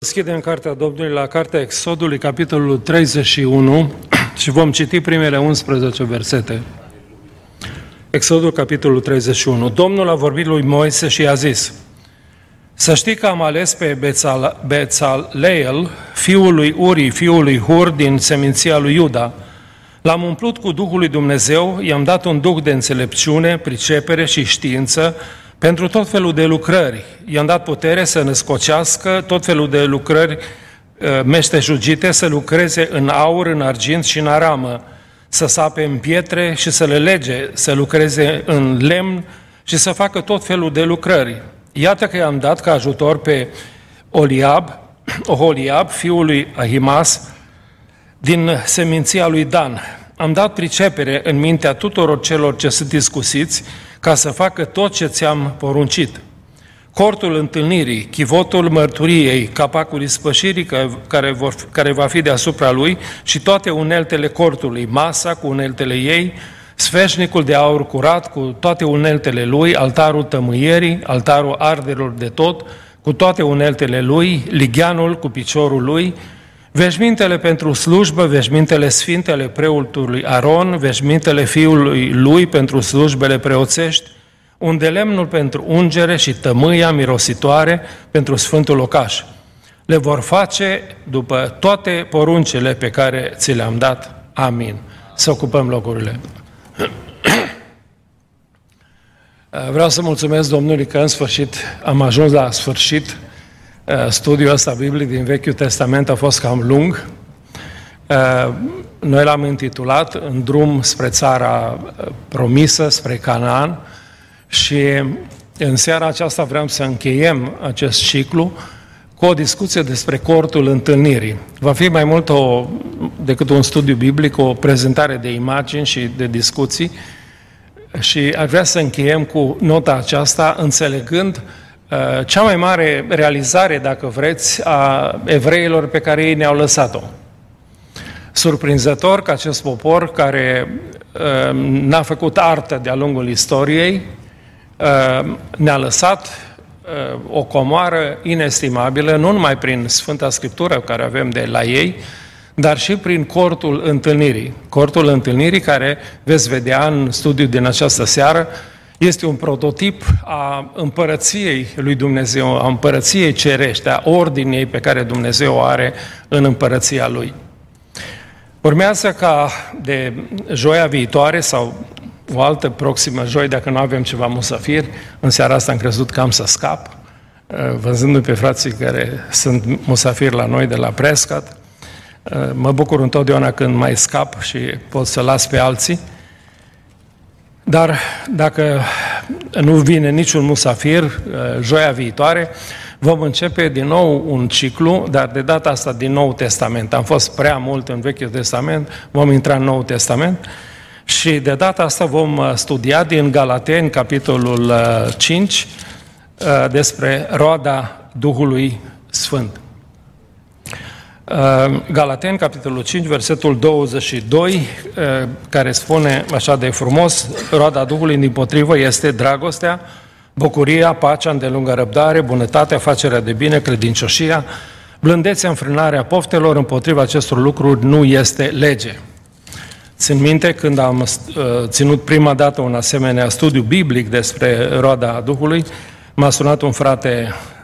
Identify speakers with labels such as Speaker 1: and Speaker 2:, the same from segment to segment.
Speaker 1: Deschidem Cartea Domnului la Cartea Exodului, capitolul 31 și vom citi primele 11 versete. Exodul, capitolul 31. Domnul a vorbit lui Moise și i-a zis, Să știi că am ales pe Bețal, Bețaleel, fiul lui Uri, fiul lui Hur, din seminția lui Iuda. L-am umplut cu Duhul lui Dumnezeu, i-am dat un duh de înțelepciune, pricepere și știință, pentru tot felul de lucrări. I-am dat putere să născocească tot felul de lucrări uh, meștejugite, să lucreze în aur, în argint și în aramă, să sape în pietre și să le lege, să lucreze în lemn și să facă tot felul de lucrări. Iată că i-am dat ca ajutor pe Oliab, Oholiab, fiul lui Ahimas, din seminția lui Dan. Am dat pricepere în mintea tuturor celor ce sunt discusiți, ca să facă tot ce ți-am poruncit. Cortul întâlnirii, chivotul mărturiei, capacul ispășirii care, vor, care va fi deasupra lui și toate uneltele cortului, masa cu uneltele ei, sfeșnicul de aur curat cu toate uneltele lui, altarul tămâierii, altarul arderilor de tot, cu toate uneltele lui, ligianul cu piciorul lui, Veșmintele pentru slujbă, veșmintele sfintele preotului Aron, veșmintele fiului lui pentru slujbele preoțești, un de lemnul pentru ungere și tămâia mirositoare pentru Sfântul Locaș. Le vor face după toate poruncele pe care ți le-am dat. Amin. Să ocupăm locurile. Vreau să mulțumesc Domnului că în sfârșit am ajuns la sfârșit Eh, studiul ăsta biblic din Vechiul Testament a fost cam lung. Eh, noi l-am intitulat În drum spre țara eh, promisă, spre Canaan și în seara aceasta vreau să încheiem acest ciclu cu o discuție despre cortul întâlnirii. Va fi mai mult o, decât un studiu biblic, o prezentare de imagini și de discuții și ar vrea să încheiem cu nota aceasta, înțelegând uh, Uh, cea mai mare realizare, dacă vreți, a evreilor pe care ei ne-au lăsat-o. Surprinzător că acest popor care uh, n-a făcut artă de-a lungul istoriei, uh, ne-a lăsat o comoară inestimabilă, nu numai prin Sfânta Scriptură care avem de la ei, dar și prin cortul întâlnirii. Cortul întâlnirii care veți vedea în studiul din această seară, este un prototip a împărăției lui Dumnezeu, a împărăției cerește, a ordinei pe care Dumnezeu o are în împărăția lui. Urmează ca de joia viitoare sau o altă proximă joi, dacă nu avem ceva musafir, în seara asta am crezut că am să scap, văzându-i pe frații care sunt musafiri la noi de la Prescat. Mă bucur întotdeauna când mai scap și pot să las pe alții. Dar dacă nu vine niciun musafir, uh, joia viitoare, vom începe din nou un ciclu, dar de data asta din Nou Testament. Am fost prea mult în Vechiul Testament, vom intra în Nou Testament și de data asta vom uh, studia din Galateni, capitolul 5, uh, despre roada Duhului Sfânt. Ehm, Galaten, capitolul 5, versetul 22, ehm, care spune așa de frumos, roada Duhului din potrivă este dragostea, bucuria, pacea, îndelungă răbdare, bunătatea, facerea de bine, credincioșia, blândețea, înfrânarea poftelor, împotriva acestor lucruri nu este lege. Țin minte când am uh, ținut prima dată un asemenea studiu biblic despre roada Duhului, m-a sunat un frate Uh,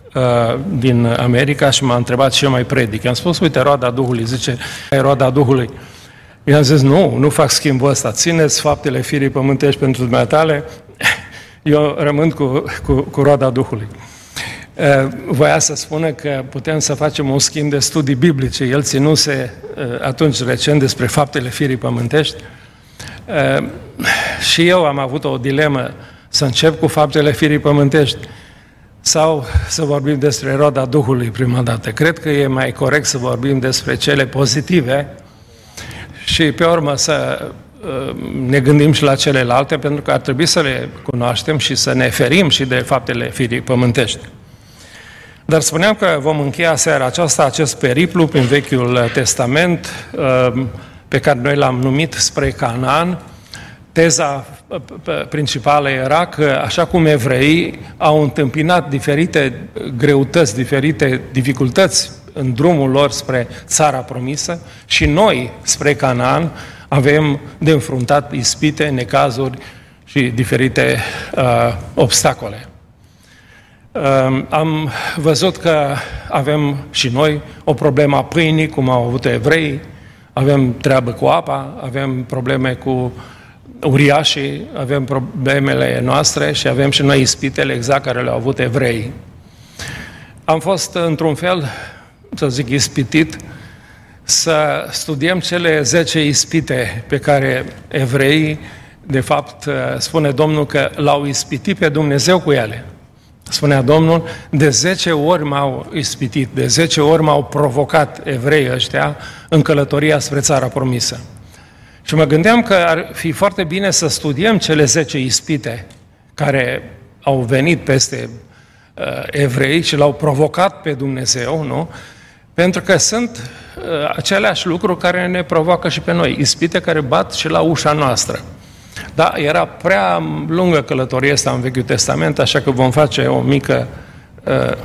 Speaker 1: din America și m-a întrebat ce mai predic. Am spus, uite, roada Duhului, zice, e roada Duhului. I-am zis, nu, nu fac schimbul ăsta, țineți faptele firii pământești pentru dumneatale, eu rămân cu, cu, cu roada Duhului. Uh, voia să spună că putem să facem un schimb de studii biblice. El ținuse uh, atunci recent despre faptele firii pământești și eu am avut o dilemă să încep cu faptele firii pământești sau să vorbim despre roda Duhului prima dată. Cred că e mai corect să vorbim despre cele pozitive și pe urmă să uh, ne gândim și la celelalte, pentru că ar trebui să le cunoaștem și să ne ferim și de faptele firii pământești. Dar spuneam că vom încheia seara aceasta acest periplu prin Vechiul Testament, uh, pe care noi l-am numit spre Canaan, Teza principală era că, așa cum evreii au întâmpinat diferite greutăți, diferite dificultăți în drumul lor spre țara promisă și noi, spre Canaan, avem de înfruntat ispite, necazuri și diferite uh, obstacole. Uh, am văzut că avem și noi o problemă a pâinii, cum au avut evrei, avem treabă cu apa, avem probleme cu uriașii, avem problemele noastre și avem și noi ispitele exact care le-au avut evrei. Am fost, într-un fel, să zic, ispitit să studiem cele 10 ispite pe care evreii, de fapt, spune Domnul că l-au ispitit pe Dumnezeu cu ele. Spunea Domnul, de 10 ori m-au ispitit, de 10 ori m-au provocat evreii ăștia în călătoria spre țara promisă. Și mă gândeam că ar fi foarte bine să studiem cele 10 ispite care au venit peste uh, evrei și l-au provocat pe Dumnezeu, nu? Pentru că sunt uh, aceleași lucruri care ne provoacă și pe noi, ispite care bat și la ușa noastră. Da, era prea lungă călătorie asta în Vechiul Testament, așa că vom face o mică, uh,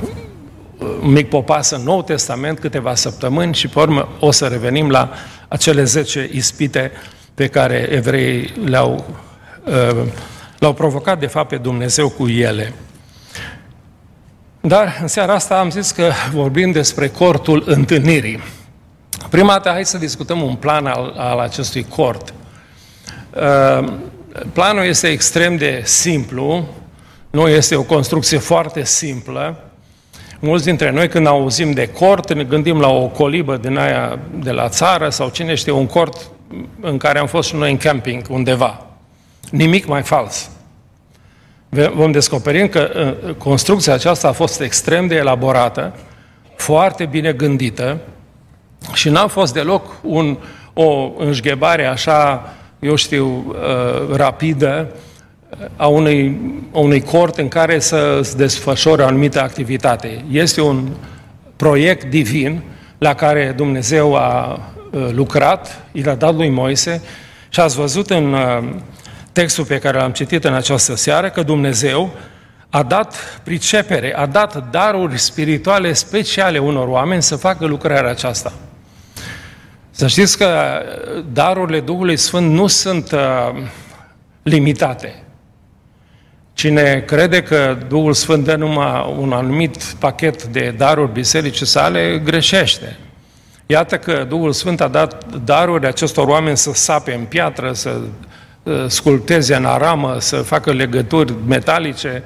Speaker 1: un mic popas în Noul Testament, câteva săptămâni și pe urmă o să revenim la acele 10 ispite pe care evreii le-au, uh, l-au provocat de fapt pe Dumnezeu cu ele. Dar în seara asta am zis că vorbim despre cortul întâlnirii. Prima dată, hai să discutăm un plan al, al acestui cort. Uh, planul este extrem de simplu, nu este o construcție foarte simplă. Mulți dintre noi, când auzim de cort, ne gândim la o colibă din aia de la țară sau cine știe, un cort în care am fost și noi în camping undeva. Nimic mai fals vom descoperi că uh, construcția aceasta a fost extrem de elaborată, foarte bine gândită și n-a fost deloc un, o înșghebare așa, eu știu, uh, rapidă a unui, a unui cort în care să se desfășoare o anumită activitate. Este un proiect divin la care Dumnezeu a uh, lucrat, i l-a dat lui Moise și ați văzut în textul pe care l-am citit în această seară, că Dumnezeu a dat pricepere, a dat daruri spirituale speciale unor oameni să facă lucrarea aceasta. Să știți că darurile Duhului Sfânt nu sunt uh, limitate. Cine crede că Duhul Sfânt dă numai un anumit pachet de daruri bisericii sale, greșește. Iată că Duhul Sfânt a dat daruri acestor oameni să sape în piatră, să Uh, sculpteze în aramă, să facă legături metalice,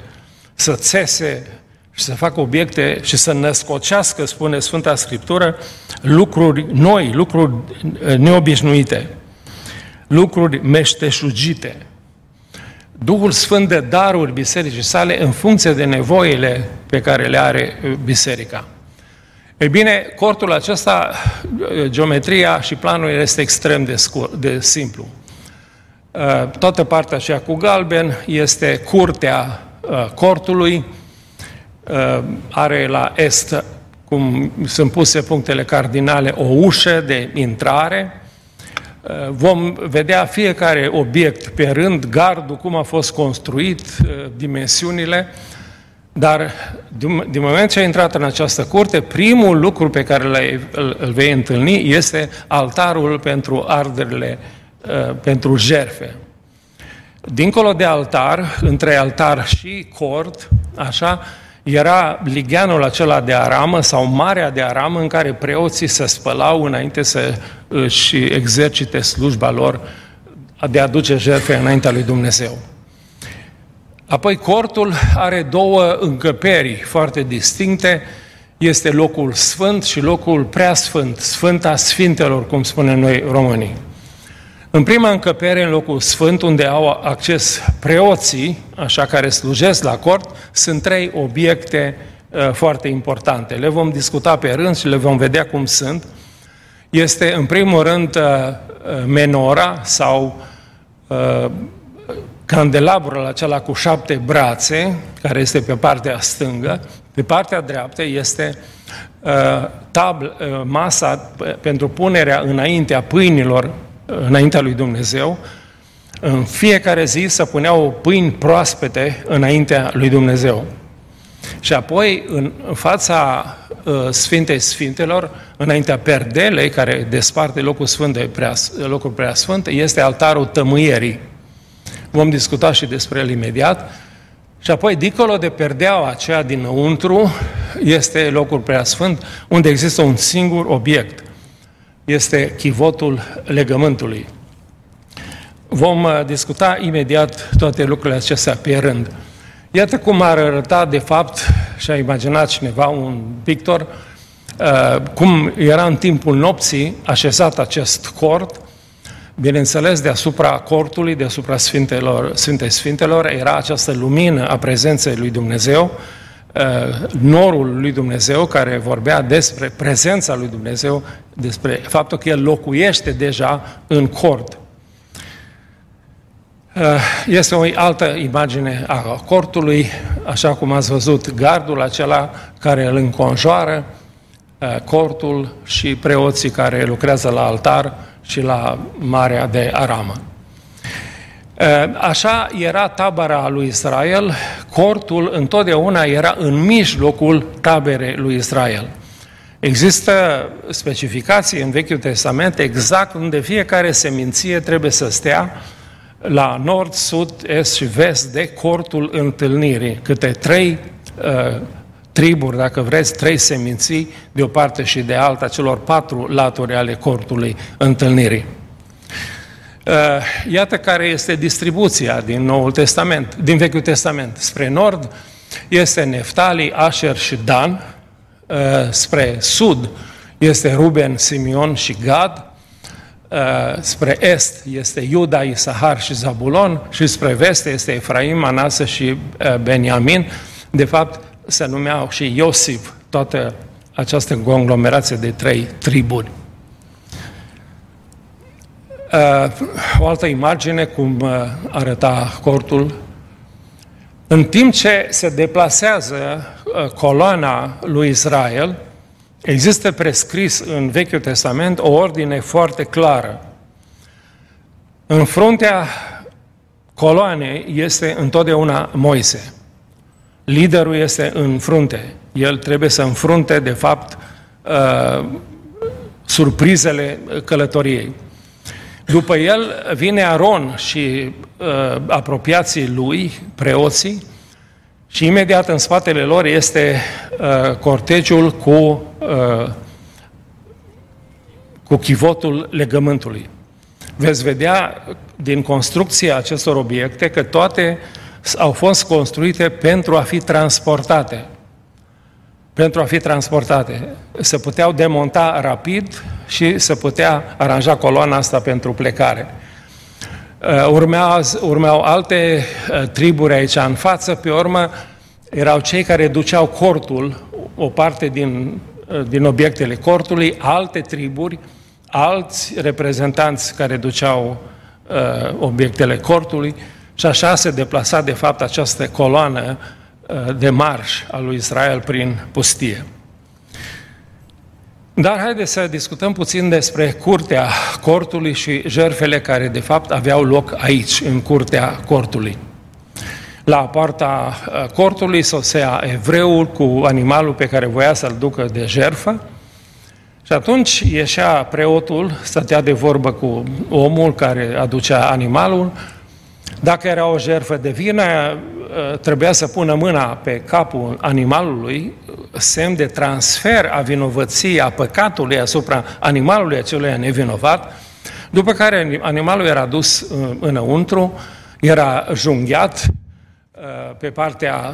Speaker 1: să țese și să facă obiecte și să născocească, spune Sfânta Scriptură, lucruri noi, lucruri uh, neobișnuite, lucruri meșteșugite. Duhul Sfânt de daruri bisericii sale în funcție de nevoile pe care le are uh, biserica. Ei bine, cortul acesta, geometria și planul este extrem de, scur, de simplu. Uh, toată partea aceea cu galben este curtea uh, cortului, uh, are la est, cum sunt puse punctele cardinale, o ușă de intrare. Vom vedea fiecare obiect pe rând, gardul, cum a fost construit, dimensiunile, dar din moment ce ai intrat în această curte, primul lucru pe care îl vei întâlni este altarul pentru arderile Uh, pentru jerfe. Dincolo de altar, între altar și cort, așa, era ligianul acela de aramă sau marea de aramă în care preoții se spălau înainte să își exercite slujba lor de a duce jerfe înaintea lui Dumnezeu. Apoi cortul are două încăperi foarte distincte, este locul sfânt și locul preasfânt, sfânta sfintelor, cum spunem noi românii. În prima încăpere, în locul sfânt, unde au acces preoții, așa care slujesc la cort, sunt trei obiecte uh, foarte importante. Le vom discuta pe rând și le vom vedea cum sunt. Este, în primul rând, uh, uh menora sau uh, candelabrul acela cu șapte brațe, care este pe partea stângă. Pe partea dreaptă este uh, tabl, uh, masa pentru punerea înaintea pâinilor înaintea lui Dumnezeu, în fiecare zi să puneau pâini proaspete înaintea lui Dumnezeu. Și apoi, în fața uh, Sfintei Sfintelor, înaintea perdelei care desparte locul sfânt de prea, locul prea sfânt, este altarul tămâierii. Vom discuta și despre el imediat. Și apoi, dincolo de perdeaua aceea dinăuntru, este locul prea sfânt, unde există un singur obiect. Este chivotul legământului. Vom uh, discuta imediat toate lucrurile acestea pe rând. Iată cum ar arăta, de fapt, și-a imaginat cineva, un pictor, uh, cum era în timpul nopții așezat acest cort, bineînțeles, deasupra cortului, deasupra Sfintelor, Sfintei Sfintelor, era această lumină a prezenței lui Dumnezeu, uh, norul lui Dumnezeu care vorbea despre prezența lui Dumnezeu, despre faptul că El locuiește deja în cort. Uh, este o altă imagine a cortului, așa cum ați văzut, gardul acela care îl înconjoară, uh, cortul și preoții care lucrează la altar și la Marea de Aramă. Uh, așa era tabăra lui Israel, cortul întotdeauna era în mijlocul taberei lui Israel. Există specificații în Vechiul Testament exact unde fiecare seminție trebuie să stea, la nord, sud, est și vest de cortul întâlnirii, câte trei uh, triburi, dacă vreți, trei seminții de o parte și de alta, celor patru laturi ale cortului întâlnirii. Uh, iată care este distribuția din Noul Testament, din Vechiul Testament. Spre nord este Neftali, Asher și Dan, uh, spre sud este Ruben, Simeon și Gad, Uh, spre est este Iuda, Isahar și Zabulon și spre vest este Efraim, Manase și uh, Beniamin. De fapt, se numeau și Iosif, toată această conglomerație de trei triburi. Uh, o altă imagine cum arăta cortul. În timp ce se deplasează coloana lui Israel, Există prescris în Vechiul Testament o ordine foarte clară. În fruntea coloanei este întotdeauna Moise. Liderul este în frunte. El trebuie să înfrunte, de fapt, uh, surprizele călătoriei. După el vine Aron și uh, apropiații lui, preoții, și imediat în spatele lor este uh, cortegiul cu, uh, cu chivotul legământului. Veți vedea din construcția acestor obiecte că toate au fost construite pentru a fi transportate. Pentru a fi transportate. Se puteau demonta rapid și se putea aranja coloana asta pentru plecare. Uh, urmeau, urmeau alte uh, triburi aici în față, pe urmă erau cei care duceau cortul, o parte din, uh, din obiectele cortului, alte triburi, alți reprezentanți care duceau uh, obiectele cortului și așa se deplasa de fapt această coloană uh, de marș al lui Israel prin pustie. Dar haideți să discutăm puțin despre curtea cortului și jerfele care de fapt aveau loc aici, în curtea cortului. La poarta uh, cortului sosea evreul cu animalul pe care voia să-l ducă de jerfă și atunci ieșea preotul, stătea de vorbă cu omul care aducea animalul. Dacă era o jerfă de vină, uh, trebuia să pună mâna pe capul animalului, semn de transfer a vinovăției, a păcatului asupra animalului acelui nevinovat, după care animalul era dus uh, înăuntru, era junghiat, uh, pe partea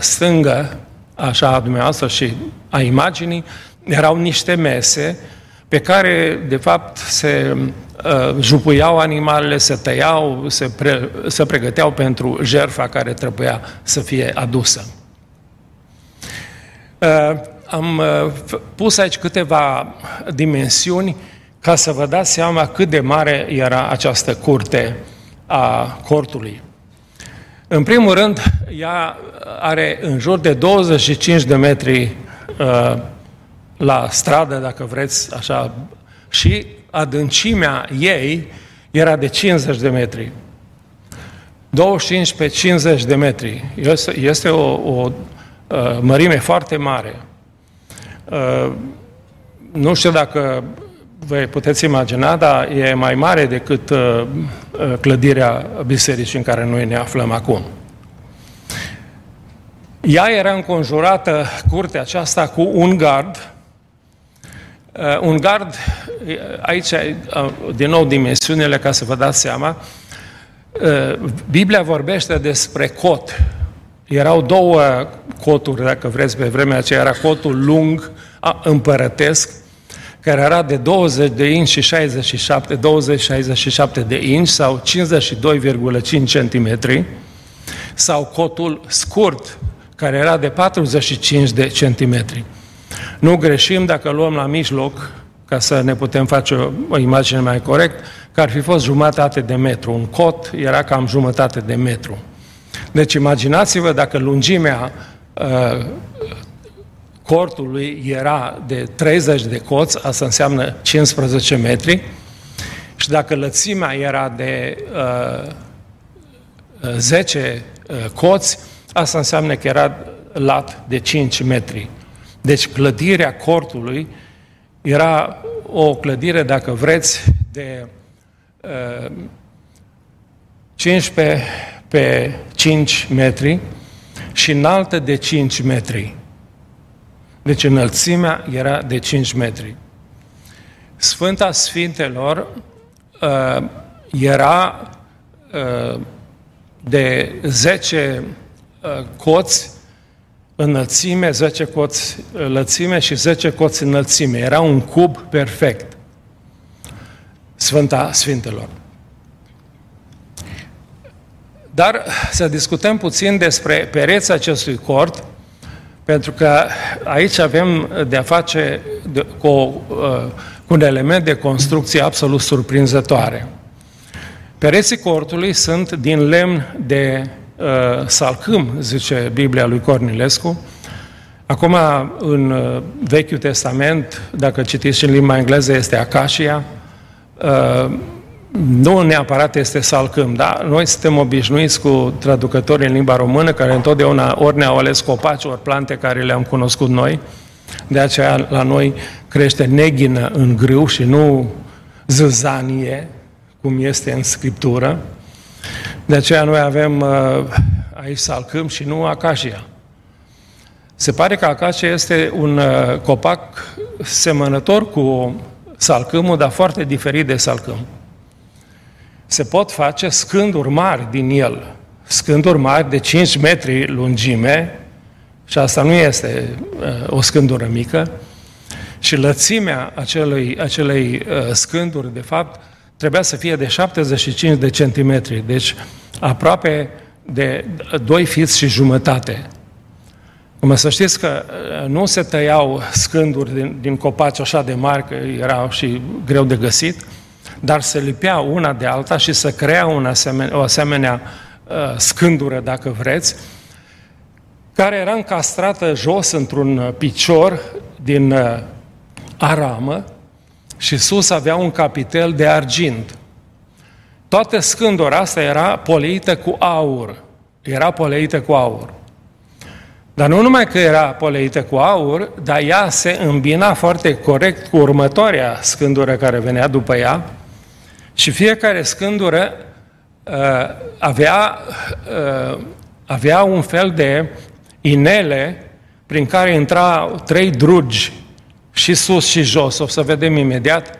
Speaker 1: stângă, așa a dumneavoastră și a imaginii, erau niște mese pe care, de fapt, se uh, jupuiau animalele, se tăiau, se, pre, se pregăteau pentru jertfa care trebuia să fie adusă. Uh, am uh, pus aici câteva dimensiuni ca să vă dați seama cât de mare era această curte a cortului. În primul rând, ea are în jur de 25 de metri uh, la stradă, dacă vreți, așa, și adâncimea ei era de 50 de metri. 25 pe 50 de metri. Este, este o, o uh, mărime foarte mare. Uh, nu știu dacă vă puteți imagina, dar e mai mare decât uh, clădirea bisericii în care noi ne aflăm acum. Ea era înconjurată, curtea aceasta, cu un gard. Un gard, aici, din nou, dimensiunile, ca să vă dați seama, Biblia vorbește despre cot. Erau două coturi, dacă vreți, pe vremea aceea. Era cotul lung, împărătesc, care era de 20 de inci și 67, 20-67 de inci sau 52,5 cm, sau cotul scurt, care era de 45 de centimetri. Nu greșim dacă luăm la mijloc, ca să ne putem face o, o imagine mai corect, că ar fi fost jumătate de metru. Un cot era cam jumătate de metru. Deci imaginați-vă dacă lungimea uh, cortului era de 30 de coți, asta înseamnă 15 metri, și dacă lățimea era de uh, 10 uh, coți, asta înseamnă că era lat de 5 metri. Deci clădirea cortului era o clădire, dacă vreți, de 15 uh, pe 5 metri și înaltă de 5 metri. Deci înălțimea era de 5 metri. Sfânta Sfintelor uh, era uh, de 10 uh, coți înălțime, 10 coți lățime și 10 coți înălțime. Era un cub perfect. Sfânta Sfintelor. Dar să discutăm puțin despre pereța acestui cort, pentru că aici avem de-a face cu, uh, cu un element de construcție absolut surprinzătoare. Pereții cortului sunt din lemn de uh, salcâm, zice Biblia lui Cornilescu. Acum, în uh, Vechiul Testament, dacă citiți în limba engleză, este acacia. Uh, nu neapărat este salcâm, da? Noi suntem obișnuiți cu traducători în limba română, care întotdeauna ori ne-au ales copaci, ori plante care le-am cunoscut noi. De aceea la noi crește neghină în grâu și nu zăzanie, cum este în Scriptură. De aceea noi avem uh, aici salcâm și nu acacia. Se pare că acacia este un uh, copac semănător cu salcâmul, dar foarte diferit de salcâm se pot face scânduri mari din el, scânduri mari de 5 metri lungime, și asta nu este uh, o scândură mică, și lățimea acelei, acelei uh, scânduri, de fapt, trebuia să fie de 75 de centimetri, deci aproape de 2 fiți și jumătate. Cum să știți că uh, nu se tăiau scânduri din, din copaci așa de mari, că erau și greu de găsit, dar se lipea una de alta și să crea un asemenea, o asemenea uh, scândură, dacă vreți, care era încastrată jos într-un uh, picior din uh, aramă și sus avea un capitel de argint. Toată scândura asta era poleită cu aur. Era poleită cu aur. Dar nu numai că era poleită cu aur, dar ea se îmbina foarte corect cu următoarea scândură care venea după ea, și fiecare scândură uh, avea, uh, avea un fel de inele prin care intra trei drugi și sus și jos, o să vedem imediat,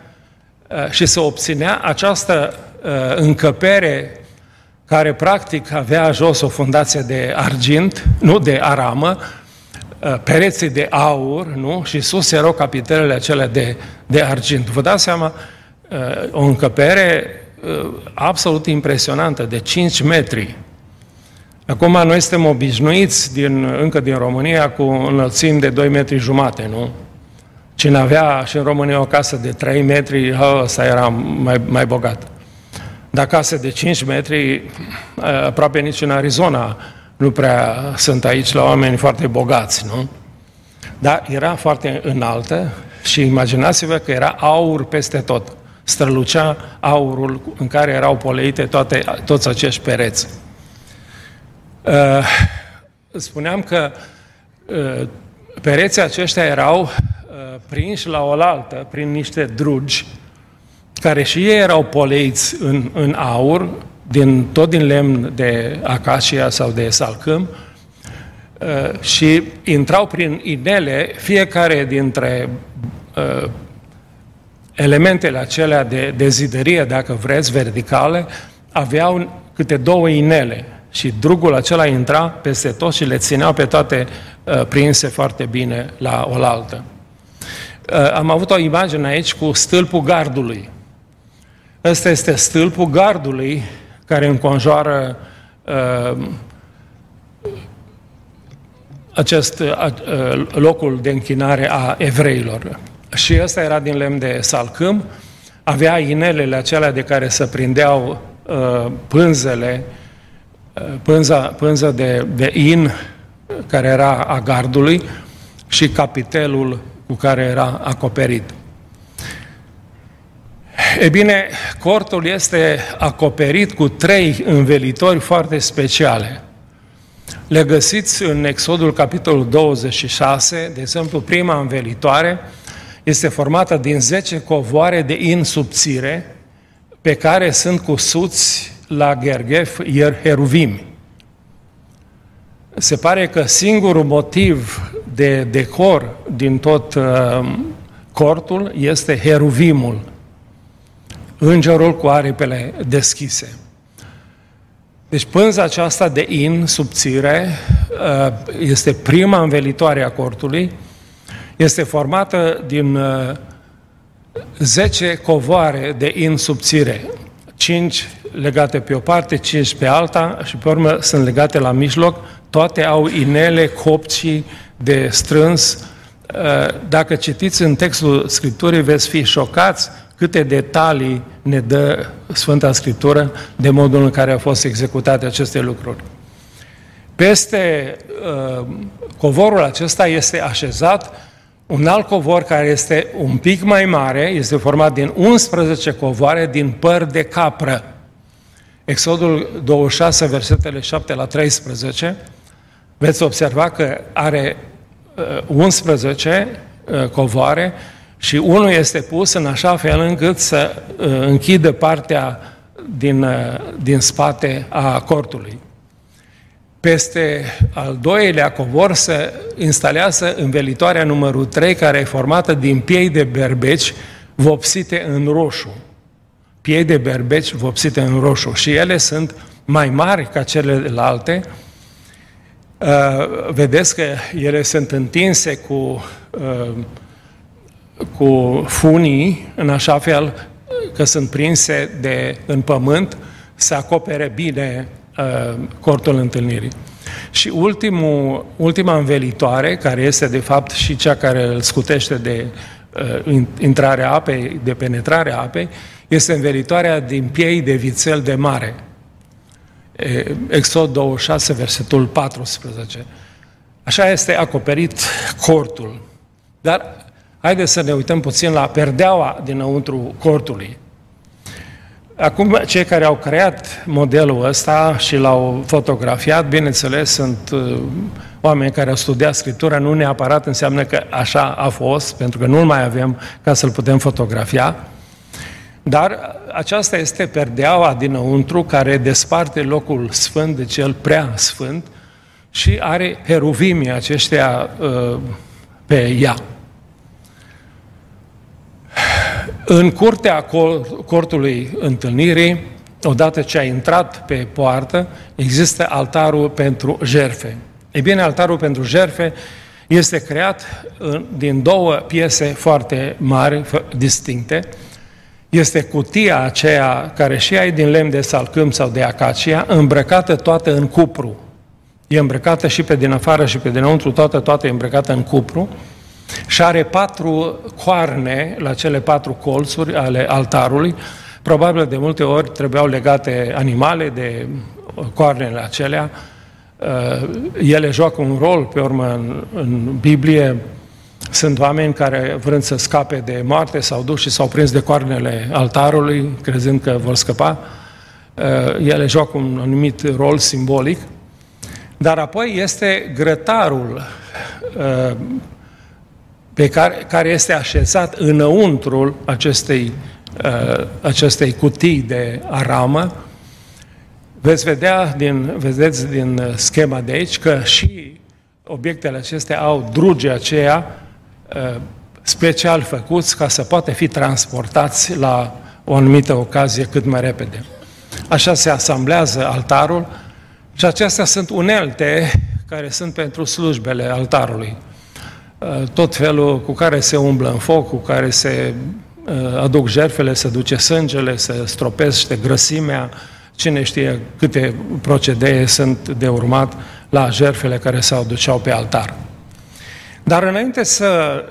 Speaker 1: uh, și se obținea această uh, încăpere care practic avea jos o fundație de argint, nu de aramă, uh, pereții de aur, nu? Și sus erau capitelele acelea de, de argint. Vă dați seama Uh, o încăpere uh, absolut impresionantă, de 5 metri. Acum noi suntem obișnuiți din, încă din România cu înălțimi de 2 metri jumate, nu? Cine avea și în România o casă de 3 metri, ăsta era mai, mai bogat. Dar case de 5 metri, uh, aproape nici în Arizona nu prea sunt aici la oameni foarte bogați, nu? Dar era foarte înaltă și imaginați-vă că era aur peste tot strălucea aurul în care erau poleite toate, toți acești pereți. Uh, spuneam că uh, pereții aceștia erau prinși la oaltă prin niște drugi, care și ei erau poleiți în, în aur, din, tot din lemn de acacia sau de salcâm, uh, și intrau prin inele fiecare dintre uh, elementele acelea de, de zidărie, dacă vreți, verticale, aveau câte două inele și drugul acela intra peste tot și le țineau pe toate uh, prinse foarte bine la oaltă. Uh, am avut o imagine aici cu stâlpul gardului. Ăsta este stâlpul gardului care înconjoară uh, acest uh, uh, locul de închinare a evreilor. Și ăsta era din lemn de salcâm, avea inelele acelea de care se prindeau uh, pânzele, uh, pânza, pânza de, de in care era a gardului și capitelul cu care era acoperit. E bine, cortul este acoperit cu trei învelitori foarte speciale. Le găsiți în Exodul capitolul 26, de exemplu, prima învelitoare este formată din 10 covoare de in subțire pe care sunt cusuți la Gergef Heruvim. Se pare că singurul motiv de decor din tot uh, cortul este heruvimul, îngerul cu aripile deschise. Deci pânza aceasta de in, subțire, uh, este prima învelitoare a cortului, este formată din 10 uh, covoare de in subțire, 5 legate pe o parte, 5 pe alta și pe urmă sunt legate la mijloc, toate au inele, copcii de strâns. Uh, dacă citiți în textul Scripturii, veți fi șocați câte detalii ne dă Sfânta Scriptură de modul în care au fost executate aceste lucruri. Peste uh, covorul acesta este așezat un alt covor care este un pic mai mare, este format din 11 covoare din păr de capră. Exodul 26, versetele 7 la 13, veți observa că are 11 uh, uh, covoare și unul este pus în așa fel încât să uh, închidă partea din, din spate a cortului. Peste al doilea covor se instalează învelitoarea numărul 3, care e formată din piei de berbeci vopsite în roșu. Piei de berbeci vopsite în roșu. Și ele sunt mai mari ca celelalte, Uh, vedeți că ele sunt întinse cu, uh, cu funii, în așa fel că sunt prinse de, în pământ, să acopere bine uh, cortul întâlnirii. Și ultimul, ultima învelitoare, care este de fapt și cea care îl scutește de uh, intrarea apei, de penetrarea apei, este învelitoarea din piei de vițel de mare. Exod 26, versetul 14. Așa este acoperit cortul. Dar haideți să ne uităm puțin la perdeaua dinăuntru cortului. Acum, cei care au creat modelul ăsta și l-au fotografiat, bineînțeles, sunt uh, oameni care au studiat Scriptura, nu neapărat înseamnă că așa a fost, pentru că nu-l mai avem ca să-l putem fotografia, dar aceasta este perdeaua dinăuntru care desparte locul sfânt de cel prea sfânt și are heruvimii aceștia uh, pe ea. În curtea cortului întâlnirii, odată ce a intrat pe poartă, există altarul pentru jerfe. E bine, altarul pentru jerfe este creat din două piese foarte mari, distincte, este cutia aceea care și ai din lemn de salcâm sau de acacia, îmbrăcată toată în cupru. E îmbrăcată și pe din afară și pe dinăuntru, toată, toată e îmbrăcată în cupru și are patru coarne la cele patru colțuri ale altarului. Probabil de multe ori trebuiau legate animale de coarnele acelea. Uh, ele joacă un rol, pe urmă, în, în Biblie, sunt oameni care, vrând să scape de moarte, s-au dus și s-au prins de coarnele altarului, crezând că vor scăpa. Uh, ele joacă un anumit rol simbolic. Dar apoi este grătarul uh, pe care, care este așezat înăuntrul acestei, uh, acestei cutii de aramă, veți vedea din, vedeți din schema de aici că și obiectele acestea au druge aceea uh, special făcuți ca să poată fi transportați la o anumită ocazie cât mai repede. Așa se asamblează altarul și acestea sunt unelte care sunt pentru slujbele altarului. Uh, tot felul cu care se umblă în foc, cu care se uh, aduc jertfele, se duce sângele, se stropește grăsimea, cine știe câte procedee sunt de urmat la jertfele care se aduceau pe altar. Dar înainte să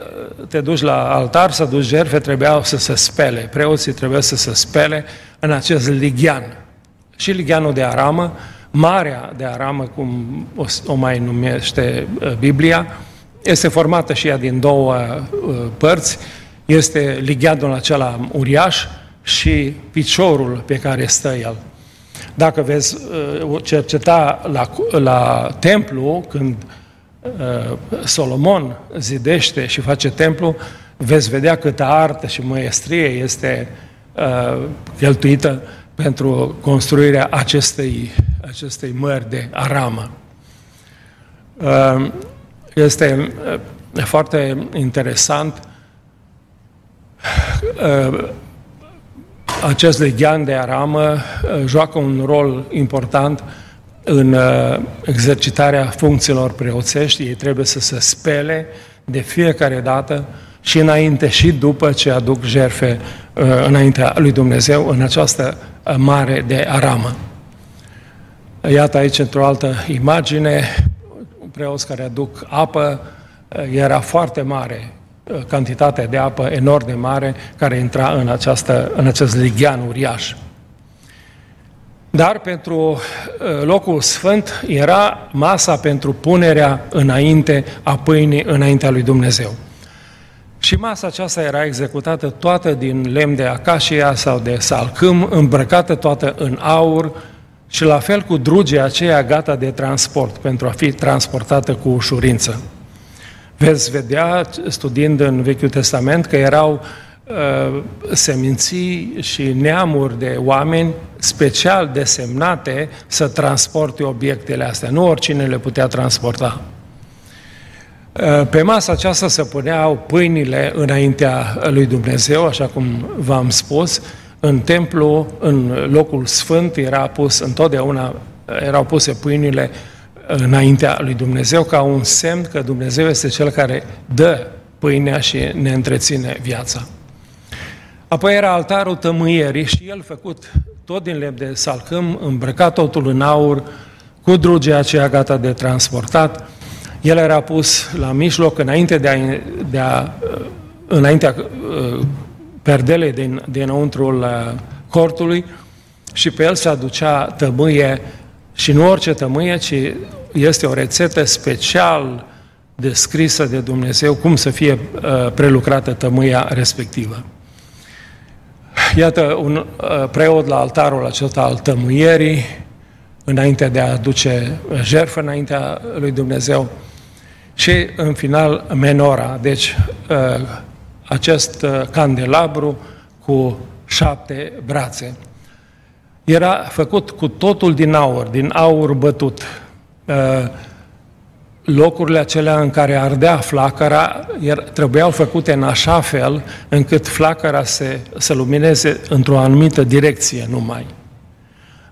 Speaker 1: te duci la altar, să duci jertfe, trebuiau să se spele. Preoții trebuiau să se spele în acest lighean. Și ligheanul de aramă, marea de aramă, cum o mai numește uh, Biblia, este formată și ea din două uh, părți. Este ligheanul acela uriaș și piciorul pe care stă el. Dacă veți uh, cerceta la, la templu, când uh, Solomon zidește și face templu, veți vedea câtă artă și măiestrie este uh, cheltuită pentru construirea acestei, acestei mări de aramă. Este foarte interesant acest leghean de aramă uh, joacă un rol important în uh, exercitarea funcțiilor preoțești. Ei trebuie să se spele de fiecare dată și înainte și după ce aduc jerfe uh, înaintea lui Dumnezeu în această mare de aramă. Iată aici într-o altă imagine, preoți care aduc apă, era foarte mare cantitatea de apă enorm de mare care intra în, această, în acest lighean uriaș. Dar pentru uh, locul sfânt era masa pentru punerea înainte a pâinii înaintea lui Dumnezeu. Și masa aceasta era executată toată din lemn de acașia sau de salcâm, îmbrăcată toată în aur și la fel cu drugea aceea gata de transport, pentru a fi transportată cu ușurință. Veți vedea, studiind în Vechiul Testament, că erau uh, seminții și neamuri de oameni special desemnate să transporte obiectele astea. Nu oricine le putea transporta. Uh, pe masa aceasta se puneau pâinile înaintea lui Dumnezeu, așa cum v-am spus. În templu, în locul sfânt, era pus întotdeauna, erau puse pâinile înaintea lui Dumnezeu ca un semn că Dumnezeu este Cel care dă pâinea și ne întreține viața. Apoi era altarul tămâierii și el făcut tot din lemn de salcâm, îmbrăcat totul în aur, cu drugea aceea gata de transportat. El era pus la mijloc înainte de a, de a înaintea uh, perdelei din, dinăuntrul uh, cortului și pe el se aducea tămâie și nu orice tămâie, ci este o rețetă special descrisă de Dumnezeu cum să fie uh, prelucrată tămâia respectivă. Iată un uh, preot la altarul acesta al tămâierii, înainte de a aduce jertfă înaintea lui Dumnezeu. Și în final menora, deci uh, acest candelabru cu șapte brațe. Era făcut cu totul din aur, din aur bătut, Uh, locurile acelea în care ardea flacăra trebuiau făcute în așa fel încât flacăra se, să lumineze într-o anumită direcție numai.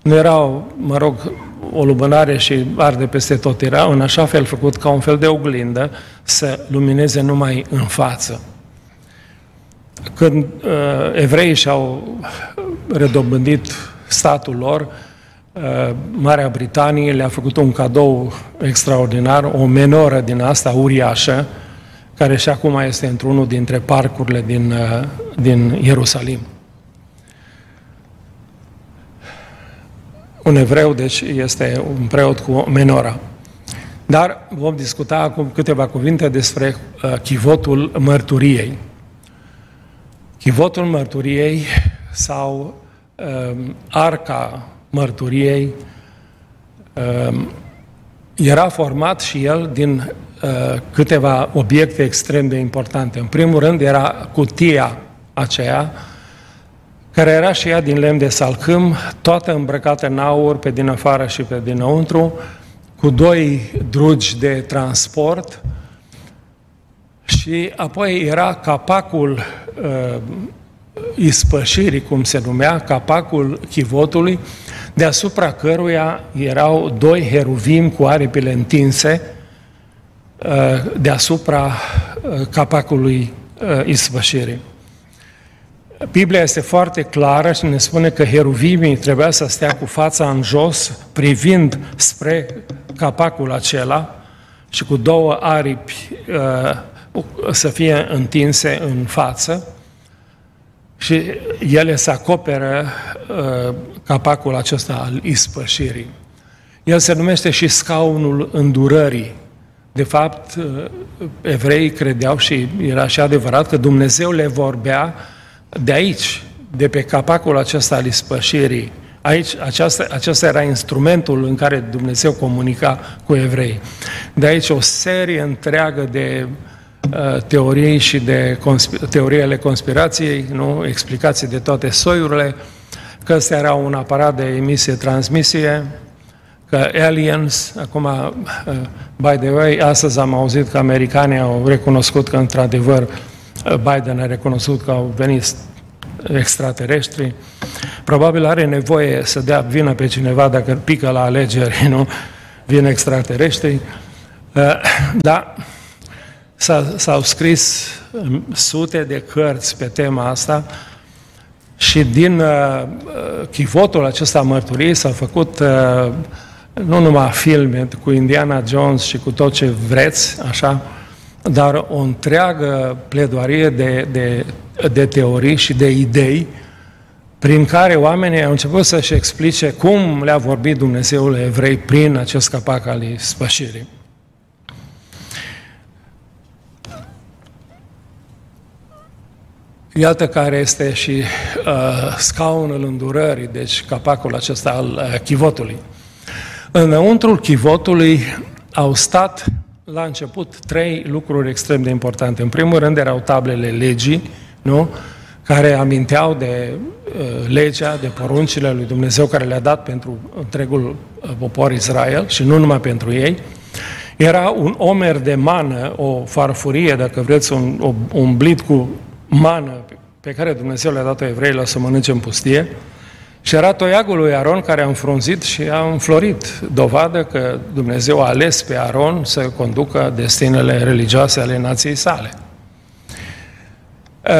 Speaker 1: Nu erau, mă rog, o lumânare și arde peste tot, era în așa fel făcut ca un fel de oglindă să lumineze numai în față. Când uh, evreii și-au redobândit statul lor, Uh, Marea Britanie le-a făcut un cadou extraordinar, o menoră din asta uriașă, care și acum este într-unul dintre parcurile din, uh, din Ierusalim. Un evreu, deci, este un preot cu menora. Dar vom discuta acum câteva cuvinte despre uh, chivotul mărturiei. Chivotul mărturiei sau uh, arca mărturiei, ehm, era format și el din uh, câteva obiecte extrem de importante. În primul rând era cutia aceea, care era și ea din lemn de salcâm, toată îmbrăcată în aur pe din afară și pe dinăuntru, cu doi drugi de transport și apoi era capacul uh, ispășirii, cum se numea, capacul chivotului, deasupra căruia erau doi heruvim cu aripile întinse uh, deasupra uh, capacului uh, ispășirii. Biblia este foarte clară și ne spune că heruvimii trebuia să stea cu fața în jos, privind spre capacul acela și cu două aripi să fie întinse în față și ele să acoperă uh, capacul acesta al ispășirii. El se numește și scaunul îndurării. De fapt, uh, evreii credeau și era și adevărat că Dumnezeu le vorbea de aici, de pe capacul acesta al ispășirii. Aici, aceasta, acesta era instrumentul în care Dumnezeu comunica cu evrei. De aici o serie întreagă de uh, Uh, teorii și de consp- teoriile conspirației, nu? explicații de toate soiurile, că ăsta era un aparat de emisie-transmisie, că aliens, acum, uh, by the way, astăzi am auzit că americanii au recunoscut că, într-adevăr, uh, Biden a recunoscut că au venit extraterestri. Probabil are nevoie să dea vină pe cineva dacă pică la alegeri, nu? Vin extraterestri. Dar S-au scris um, sute de cărți pe tema asta și din uh, uh chivotul acesta mărturii s-au făcut uh, nu numai filme cu Indiana Jones și cu tot ce vreți, așa, dar o întreagă pledoarie de, de, de teorii și de idei prin care oamenii au început să-și explice cum le-a vorbit Dumnezeul evrei prin acest capac al spășirii. Iată care este și uh, scaunul îndurării, deci capacul acesta al uh, chivotului. Înăuntrul chivotului au stat la început trei lucruri extrem de importante. În primul rând erau tablele legii, nu? care aminteau de uh, legea, de poruncile lui Dumnezeu care le-a dat pentru întregul uh, popor Israel și nu numai pentru ei. Era un omer de mană, o farfurie, dacă vreți, un, un blit cu mană pe care Dumnezeu le-a dat-o evreilor să mănânce în pustie și era toiagul lui Aron care a înfrunzit și a înflorit, dovadă că Dumnezeu a ales pe Aron să conducă destinele religioase ale nației sale. Uh,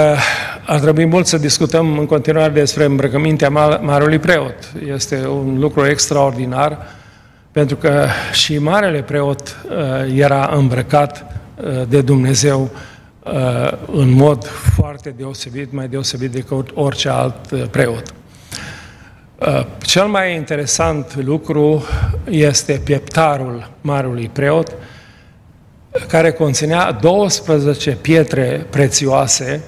Speaker 1: ar trebui mult să discutăm în continuare despre îmbrăcămintea Marului Preot. Este un lucru extraordinar, pentru că și Marele Preot uh, era îmbrăcat uh, de Dumnezeu Uh, în mod foarte deosebit, mai deosebit decât orice alt uh, preot. Uh, cel mai interesant lucru este pieptarul marului preot, care conținea 12 pietre prețioase,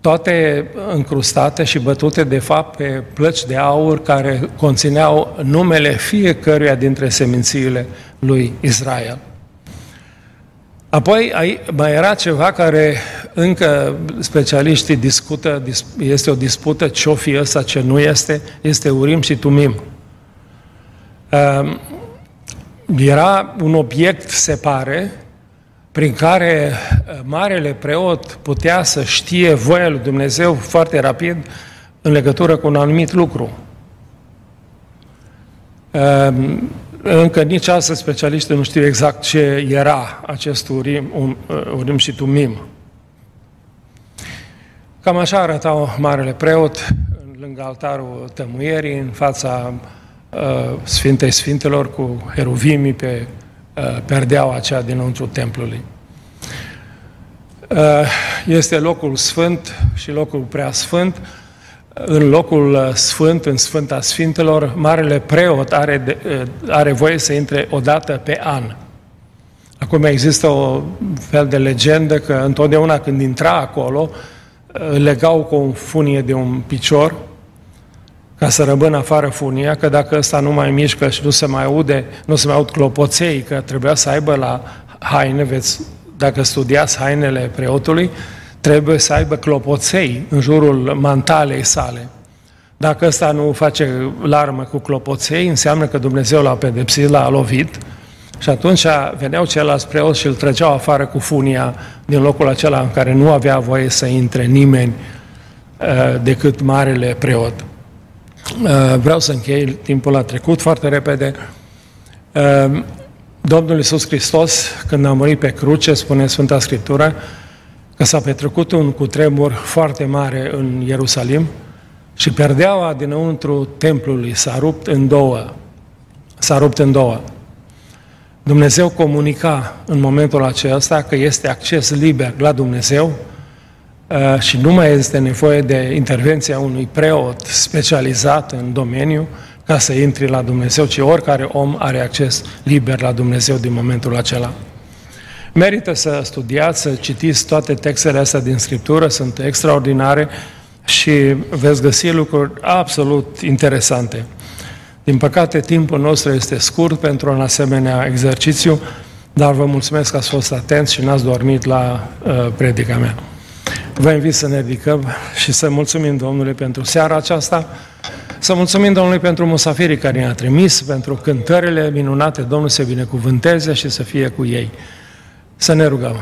Speaker 1: toate încrustate și bătute de fapt pe plăci de aur care conțineau numele fiecăruia dintre semințiile lui Israel. Apoi mai era ceva care încă specialiștii discută, este o dispută ce-o fi ăsta, ce nu este, este Urim și Tumim. Ehm, era un obiect, se pare, prin care eh, marele preot putea să știe voia lui Dumnezeu foarte rapid în legătură cu un anumit lucru. Ehm, încă nici astăzi specialiștii nu știu exact ce era acest urim, um, uh, urim și tumim. Cam așa arăta Marele Preot lângă altarul tămuierii, în fața uh, Sfintei Sfintelor cu heruvimii pe uh, perdeaua aceea dinăuntru templului. Uh, este locul sfânt și locul prea sfânt, în locul uh, sfânt, în Sfânta Sfintelor, Marele Preot are, de, uh, are voie să intre o dată pe an. Acum există o fel de legendă că întotdeauna când intra acolo, uh, legau cu o funie de un picior ca să rămână afară funia, că dacă ăsta nu mai mișcă și nu se mai aude, nu se mai aud clopoței, că trebuia să aibă la haine, veți, dacă studiați hainele preotului, trebuie să aibă clopoței în jurul mantalei sale. Dacă ăsta nu face larmă cu clopoței, înseamnă că Dumnezeu l-a pedepsit, l-a lovit și atunci veneau ceilalți preoți și îl trăgeau afară cu funia din locul acela în care nu avea voie să intre nimeni uh, decât marele preot. Uh, vreau să închei, timpul a trecut foarte repede. Uh, Domnul Iisus Hristos, când a murit pe cruce, spune Sfânta Scriptură, că s-a petrecut un cutremur foarte mare în Ierusalim și perdeaua dinăuntru templului s-a rupt în două. S-a rupt în două. Dumnezeu comunica în momentul acesta că este acces liber la Dumnezeu uh, și nu mai este nevoie de intervenția unui preot specializat în domeniu ca să intri la Dumnezeu, ci oricare om are acces liber la Dumnezeu din momentul acela. Merită să studiați, să citiți toate textele astea din Scriptură, sunt extraordinare și veți găsi lucruri absolut interesante. Din păcate, timpul nostru este scurt pentru un asemenea exercițiu, dar vă mulțumesc că ați fost atenți și n-ați dormit la uh, predica mea. Vă invit să ne ridicăm și să mulțumim Domnului pentru seara aceasta, să mulțumim Domnului pentru musafirii care ne-a trimis, pentru cântările minunate, Domnul să binecuvânteze și să fie cu ei. Să ne rugăm.